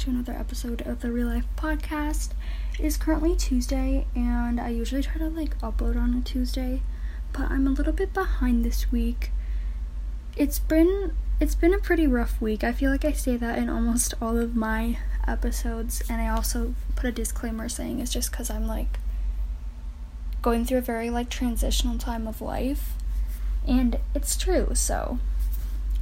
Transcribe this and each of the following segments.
to another episode of the Real Life Podcast. It is currently Tuesday, and I usually try to like upload on a Tuesday, but I'm a little bit behind this week. It's been it's been a pretty rough week. I feel like I say that in almost all of my episodes, and I also put a disclaimer saying it's just because I'm like going through a very like transitional time of life, and it's true. So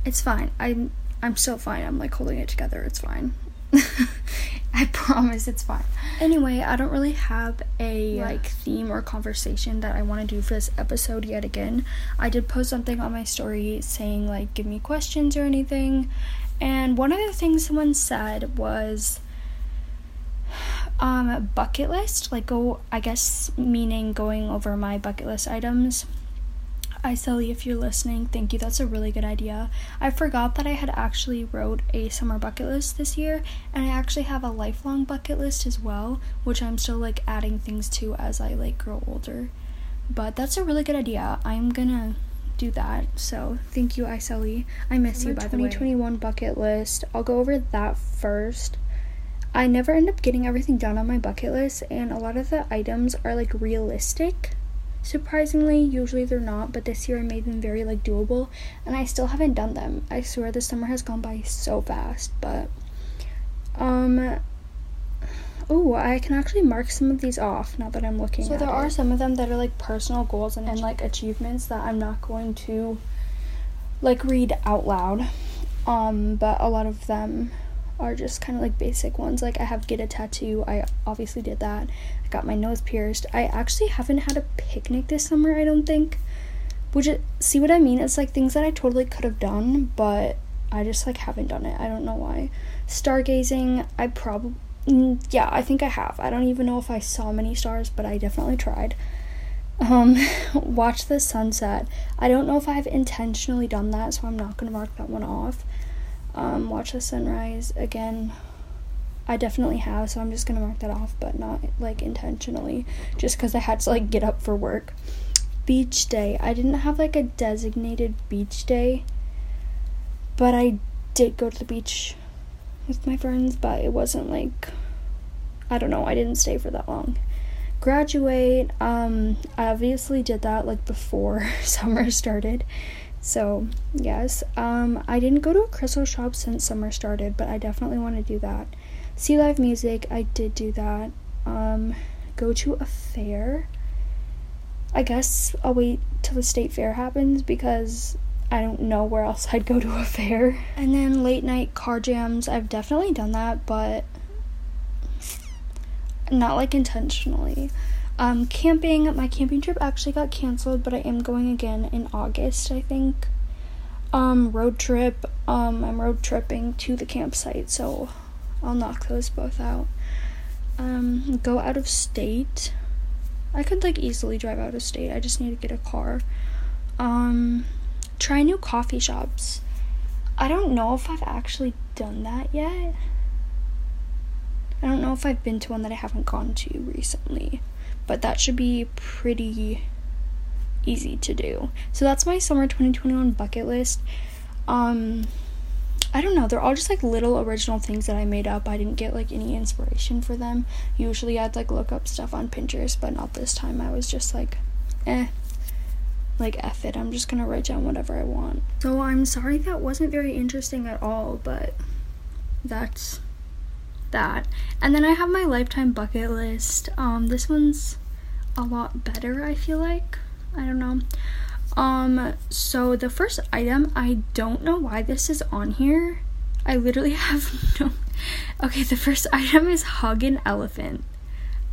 it's fine. I'm I'm still fine. I'm like holding it together. It's fine. I promise it's fine. Anyway, I don't really have a yeah. like theme or conversation that I want to do for this episode yet again. I did post something on my story saying like give me questions or anything. And one of the things someone said was um bucket list, like go I guess meaning going over my bucket list items Iseli, if you're listening, thank you. That's a really good idea. I forgot that I had actually wrote a summer bucket list this year, and I actually have a lifelong bucket list as well, which I'm still like adding things to as I like grow older. But that's a really good idea. I'm gonna do that. So thank you, Iseli. I miss you by the way. 2021 bucket list. I'll go over that first. I never end up getting everything done on my bucket list, and a lot of the items are like realistic Surprisingly, usually they're not, but this year I made them very like doable and I still haven't done them. I swear the summer has gone by so fast, but um Oh, I can actually mark some of these off now that I'm looking so there it. are some of them that are like personal goals and, and like achievements that I'm not going to like read out loud. Um, but a lot of them are just kind of like basic ones. Like I have get a tattoo. I obviously did that. I got my nose pierced. I actually haven't had a picnic this summer, I don't think. Which it, see what I mean? It's like things that I totally could have done, but I just like haven't done it. I don't know why. Stargazing, I probably mm, yeah, I think I have. I don't even know if I saw many stars, but I definitely tried. Um, watch the sunset. I don't know if I've intentionally done that, so I'm not gonna mark that one off um, watch the sunrise again. I definitely have, so I'm just gonna mark that off, but not like intentionally, just because I had to like get up for work. Beach day. I didn't have like a designated beach day, but I did go to the beach with my friends, but it wasn't like I don't know, I didn't stay for that long. Graduate, um, I obviously did that like before summer started. So, yes, um, I didn't go to a crystal shop since summer started, but I definitely want to do that. See live music, I did do that. Um, go to a fair. I guess I'll wait till the state fair happens because I don't know where else I'd go to a fair. And then late night car jams, I've definitely done that, but not like intentionally. Um, camping, my camping trip actually got canceled, but I am going again in August, I think. Um, road trip, um, I'm road tripping to the campsite, so I'll knock those both out. Um, go out of state. I could like easily drive out of state. I just need to get a car. Um, try new coffee shops. I don't know if I've actually done that yet. I don't know if I've been to one that I haven't gone to recently but that should be pretty easy to do. So that's my summer 2021 bucket list. Um I don't know, they're all just like little original things that I made up. I didn't get like any inspiration for them. Usually I'd like look up stuff on Pinterest, but not this time. I was just like, eh, like F it. I'm just gonna write down whatever I want. So I'm sorry that wasn't very interesting at all, but that's that. And then I have my lifetime bucket list. Um, this one's a lot better, I feel like. I don't know. Um, so the first item, I don't know why this is on here. I literally have no. Okay, the first item is hug an elephant.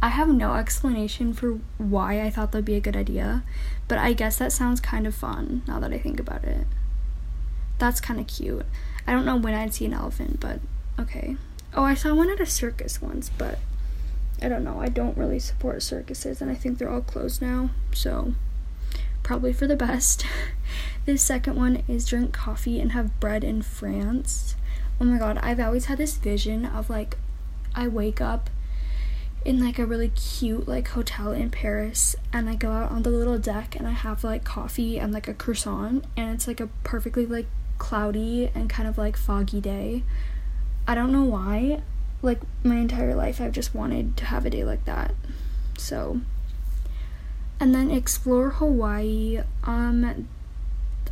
I have no explanation for why I thought that'd be a good idea, but I guess that sounds kind of fun now that I think about it. That's kind of cute. I don't know when I'd see an elephant, but okay. Oh, I saw one at a circus once, but I don't know. I don't really support circuses, and I think they're all closed now, so probably for the best. the second one is drink coffee and have bread in France. Oh my god, I've always had this vision of like I wake up in like a really cute like hotel in Paris and I go out on the little deck and I have like coffee and like a croissant and it's like a perfectly like cloudy and kind of like foggy day I don't know why. Like my entire life I've just wanted to have a day like that. So and then explore Hawaii. Um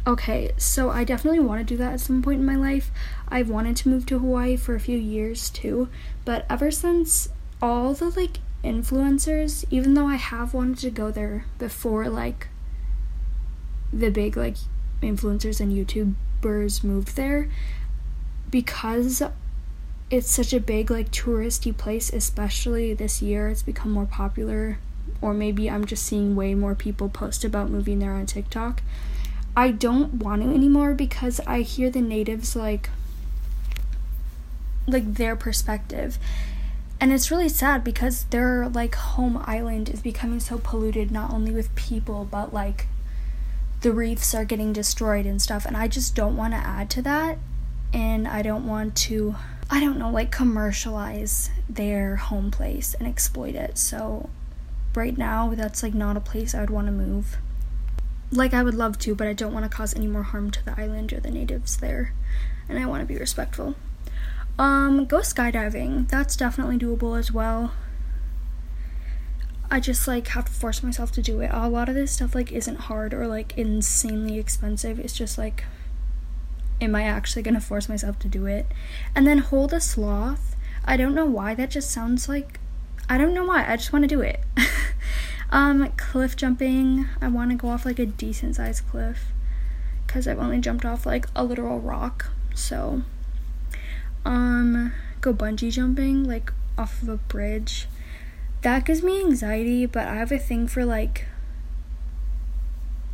okay, so I definitely want to do that at some point in my life. I've wanted to move to Hawaii for a few years too, but ever since all the like influencers, even though I have wanted to go there before like the big like influencers and YouTubers moved there, because it's such a big like touristy place, especially this year, it's become more popular. Or maybe I'm just seeing way more people post about moving there on TikTok. I don't want to anymore because I hear the natives like like their perspective. And it's really sad because their like home island is becoming so polluted not only with people but like the reefs are getting destroyed and stuff and I just don't want to add to that and I don't want to I don't know like commercialize their home place and exploit it. So right now that's like not a place I would want to move like I would love to, but I don't want to cause any more harm to the island or the natives there. And I want to be respectful. Um, go skydiving. That's definitely doable as well. I just like have to force myself to do it. A lot of this stuff like isn't hard or like insanely expensive. It's just like am I actually going to force myself to do it? And then hold a sloth. I don't know why that just sounds like I don't know why. I just want to do it. Um, cliff jumping. I want to go off like a decent sized cliff because I've only jumped off like a literal rock. So, um, go bungee jumping like off of a bridge. That gives me anxiety, but I have a thing for like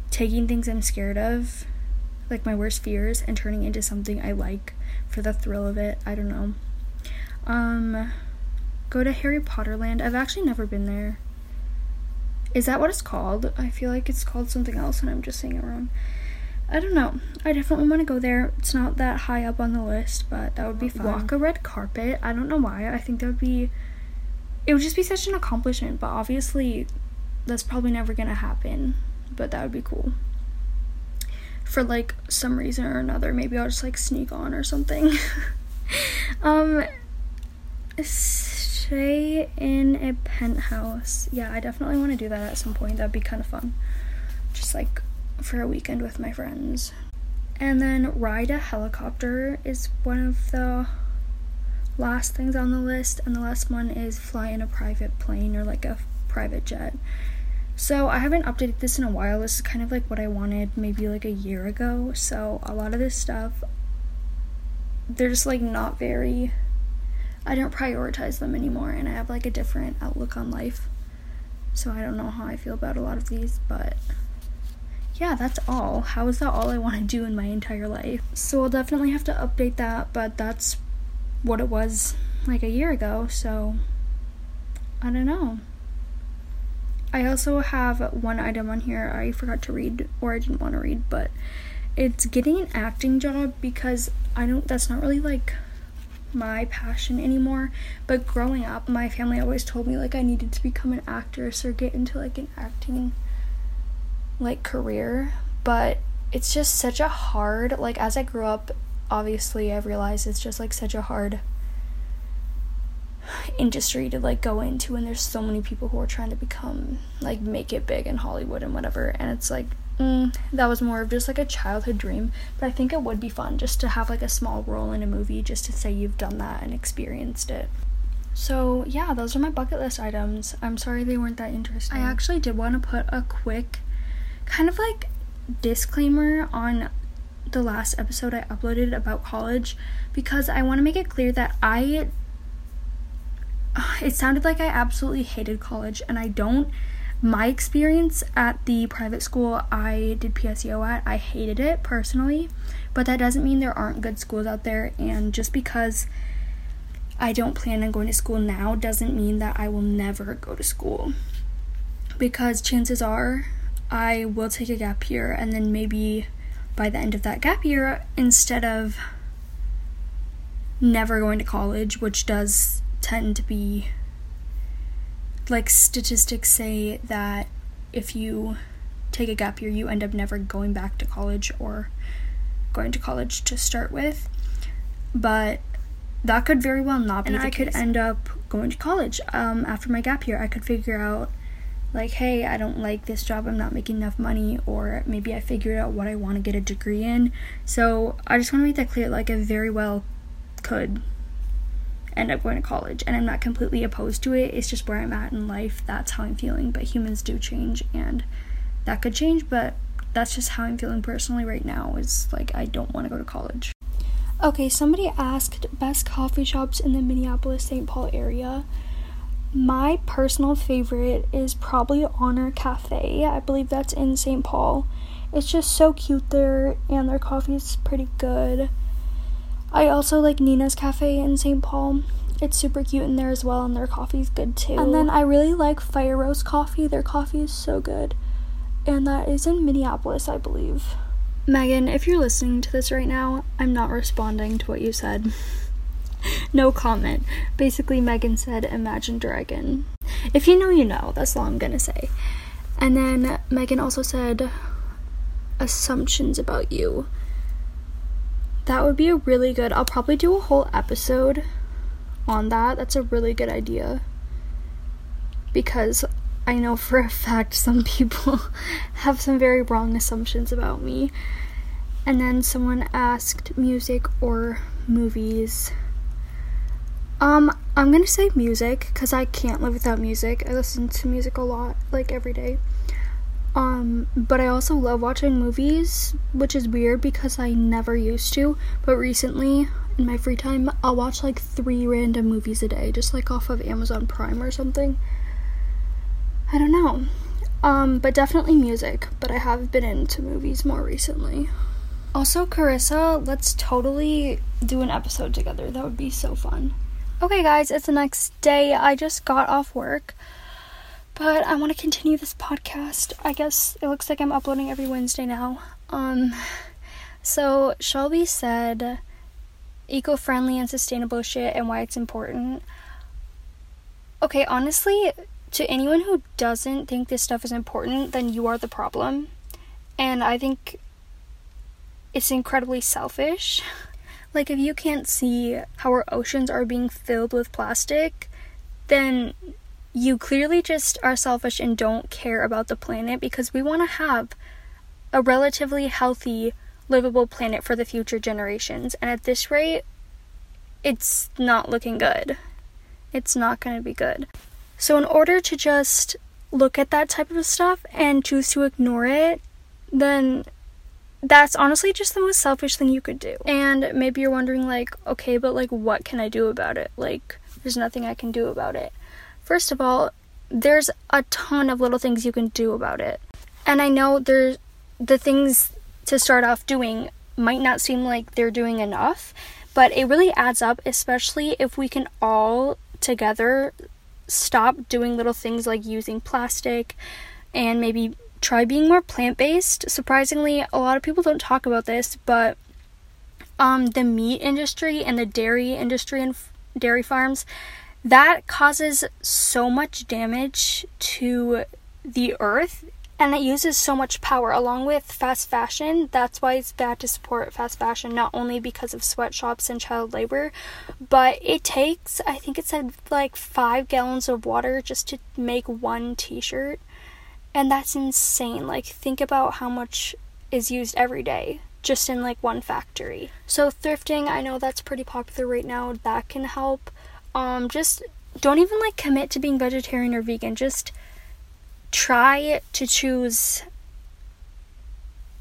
taking things I'm scared of, like my worst fears, and turning into something I like for the thrill of it. I don't know. Um, go to Harry Potter Land. I've actually never been there. Is that what it's called? I feel like it's called something else and I'm just saying it wrong. I don't know. I definitely want to go there. It's not that high up on the list, but that would be fun. Walk a red carpet. I don't know why. I think that would be. It would just be such an accomplishment, but obviously, that's probably never gonna happen. But that would be cool. For like some reason or another, maybe I'll just like sneak on or something. um stay in a penthouse. Yeah, I definitely want to do that at some point. That'd be kind of fun. Just like for a weekend with my friends. And then ride a helicopter is one of the last things on the list. And the last one is fly in a private plane or like a private jet. So I haven't updated this in a while. This is kind of like what I wanted maybe like a year ago. So a lot of this stuff, they're just like not very I don't prioritize them anymore and I have like a different outlook on life. So I don't know how I feel about a lot of these, but yeah, that's all. How is that all I want to do in my entire life? So I'll definitely have to update that, but that's what it was like a year ago, so I don't know. I also have one item on here I forgot to read or I didn't want to read, but it's getting an acting job because I don't that's not really like my passion anymore. But growing up, my family always told me like I needed to become an actress or get into like an acting like career. But it's just such a hard like as I grew up, obviously I realized it's just like such a hard industry to like go into and there's so many people who are trying to become like make it big in Hollywood and whatever and it's like mm, that was more of just like a childhood dream. But I think it would be fun just to have like a small role in a movie just to say you've done that and experienced it. So, yeah, those are my bucket list items. I'm sorry they weren't that interesting. I actually did want to put a quick kind of like disclaimer on the last episode I uploaded about college because I want to make it clear that I it sounded like I absolutely hated college and I don't my experience at the private school I did PSEO at, I hated it personally, but that doesn't mean there aren't good schools out there. And just because I don't plan on going to school now doesn't mean that I will never go to school. Because chances are I will take a gap year, and then maybe by the end of that gap year, instead of never going to college, which does tend to be like statistics say that if you take a gap year, you end up never going back to college or going to college to start with. But that could very well not be And the I case. could end up going to college um, after my gap year. I could figure out, like, hey, I don't like this job. I'm not making enough money, or maybe I figured out what I want to get a degree in. So I just want to make that clear. Like, I very well could end up going to college, and I'm not completely opposed to it. It's just where I'm at in life. That's how I'm feeling. But humans do change, and that could change. But that's just how I'm feeling personally right now. Is like I don't want to go to college. Okay, somebody asked best coffee shops in the Minneapolis St. Paul area. My personal favorite is probably Honor Cafe. I believe that's in St. Paul. It's just so cute there, and their coffee is pretty good. I also like Nina's Cafe in St. Paul. It's super cute in there as well, and their coffee's good too. And then I really like Fire Roast Coffee. Their coffee is so good. And that is in Minneapolis, I believe. Megan, if you're listening to this right now, I'm not responding to what you said. no comment. Basically, Megan said, Imagine Dragon. If you know, you know. That's all I'm gonna say. And then Megan also said, Assumptions about you. That would be a really good. I'll probably do a whole episode on that. That's a really good idea. Because I know for a fact some people have some very wrong assumptions about me. And then someone asked music or movies. Um, I'm gonna say music because I can't live without music. I listen to music a lot, like every day. Um, but I also love watching movies, which is weird because I never used to. But recently, in my free time, I'll watch like three random movies a day, just like off of Amazon Prime or something. I don't know. Um, but definitely music, but I have been into movies more recently. Also, Carissa, let's totally do an episode together. That would be so fun. Okay, guys, it's the next day. I just got off work, but I want to continue this podcast. I guess it looks like I'm uploading every Wednesday now. Um, so Shelby said eco-friendly and sustainable shit and why it's important. Okay, honestly, to anyone who doesn't think this stuff is important, then you are the problem. And I think it's incredibly selfish. Like, if you can't see how our oceans are being filled with plastic, then you clearly just are selfish and don't care about the planet because we want to have a relatively healthy, livable planet for the future generations. And at this rate, it's not looking good. It's not going to be good. So, in order to just look at that type of stuff and choose to ignore it, then that's honestly just the most selfish thing you could do. And maybe you're wondering, like, okay, but like, what can I do about it? Like, there's nothing I can do about it. First of all, there's a ton of little things you can do about it. And I know there's the things to start off doing might not seem like they're doing enough, but it really adds up, especially if we can all together stop doing little things like using plastic and maybe try being more plant-based. Surprisingly, a lot of people don't talk about this, but um the meat industry and the dairy industry and f- dairy farms that causes so much damage to the earth and it uses so much power. Along with fast fashion that's why it's bad to support fast fashion not only because of sweatshops and child labor but it takes i think it said like five gallons of water just to make one t-shirt and that's insane. Like think about how much is used every day just in like one factory. So thrifting i know that's pretty popular right now. That can help um just don't even like commit to being vegetarian or vegan just try to choose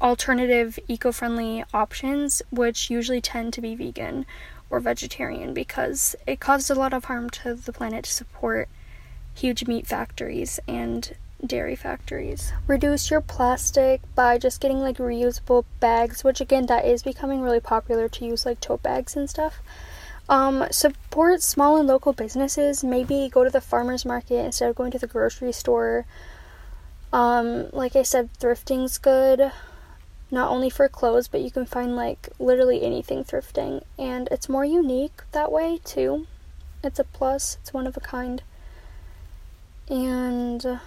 alternative eco-friendly options which usually tend to be vegan or vegetarian because it causes a lot of harm to the planet to support huge meat factories and dairy factories. Reduce your plastic by just getting like reusable bags, which again that is becoming really popular to use like tote bags and stuff. Um, support small and local businesses. Maybe go to the farmers market instead of going to the grocery store. Um, like I said, thrifting's good. Not only for clothes, but you can find like literally anything thrifting, and it's more unique that way too. It's a plus. It's one of a kind. And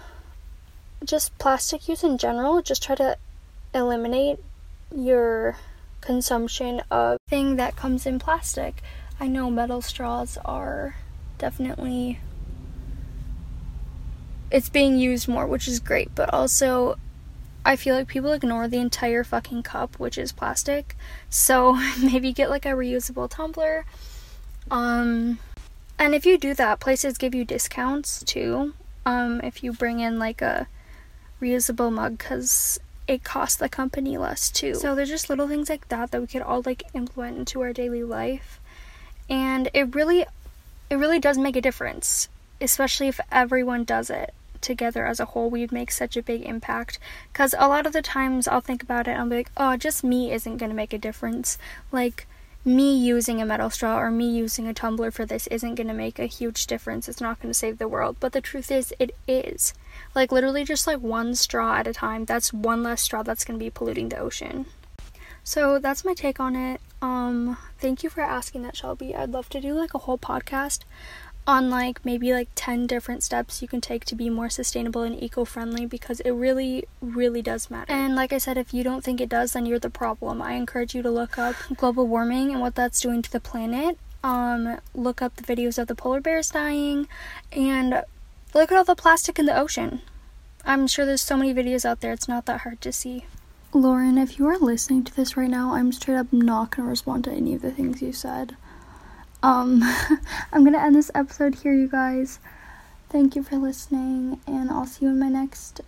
just plastic use in general. Just try to eliminate your consumption of thing that comes in plastic. I know metal straws are definitely it's being used more, which is great, but also I feel like people ignore the entire fucking cup, which is plastic. So maybe get like a reusable tumbler. Um and if you do that, places give you discounts too. Um if you bring in like a reusable mug cuz it costs the company less too. So there's just little things like that that we could all like implement into our daily life. And it really it really does make a difference, especially if everyone does it together as a whole, we'd make such a big impact. Because a lot of the times I'll think about it I'll be like, oh, just me isn't going to make a difference. Like, me using a metal straw or me using a tumbler for this isn't going to make a huge difference. It's not going to save the world. But the truth is, it is. Like, literally, just like one straw at a time, that's one less straw that's going to be polluting the ocean. So that's my take on it. Um, thank you for asking that, Shelby. I'd love to do like a whole podcast on like maybe like 10 different steps you can take to be more sustainable and eco-friendly because it really really does matter. And like I said if you don't think it does then you're the problem. I encourage you to look up global warming and what that's doing to the planet. Um look up the videos of the polar bears dying and look at all the plastic in the ocean. I'm sure there's so many videos out there it's not that hard to see. Lauren, if you are listening to this right now, I'm straight up not to respond to any of the things you said. Um, I'm gonna end this episode here, you guys. Thank you for listening, and I'll see you in my next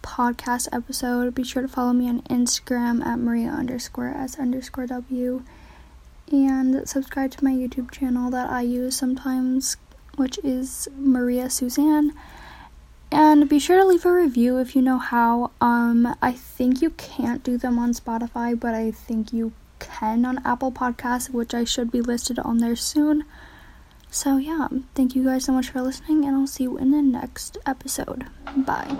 podcast episode. Be sure to follow me on Instagram at Maria underscore S underscore W and subscribe to my YouTube channel that I use sometimes, which is Maria Suzanne. And be sure to leave a review if you know how. Um, I think you can't do them on Spotify, but I think you can on Apple Podcasts, which I should be listed on there soon. So, yeah, thank you guys so much for listening, and I'll see you in the next episode. Bye.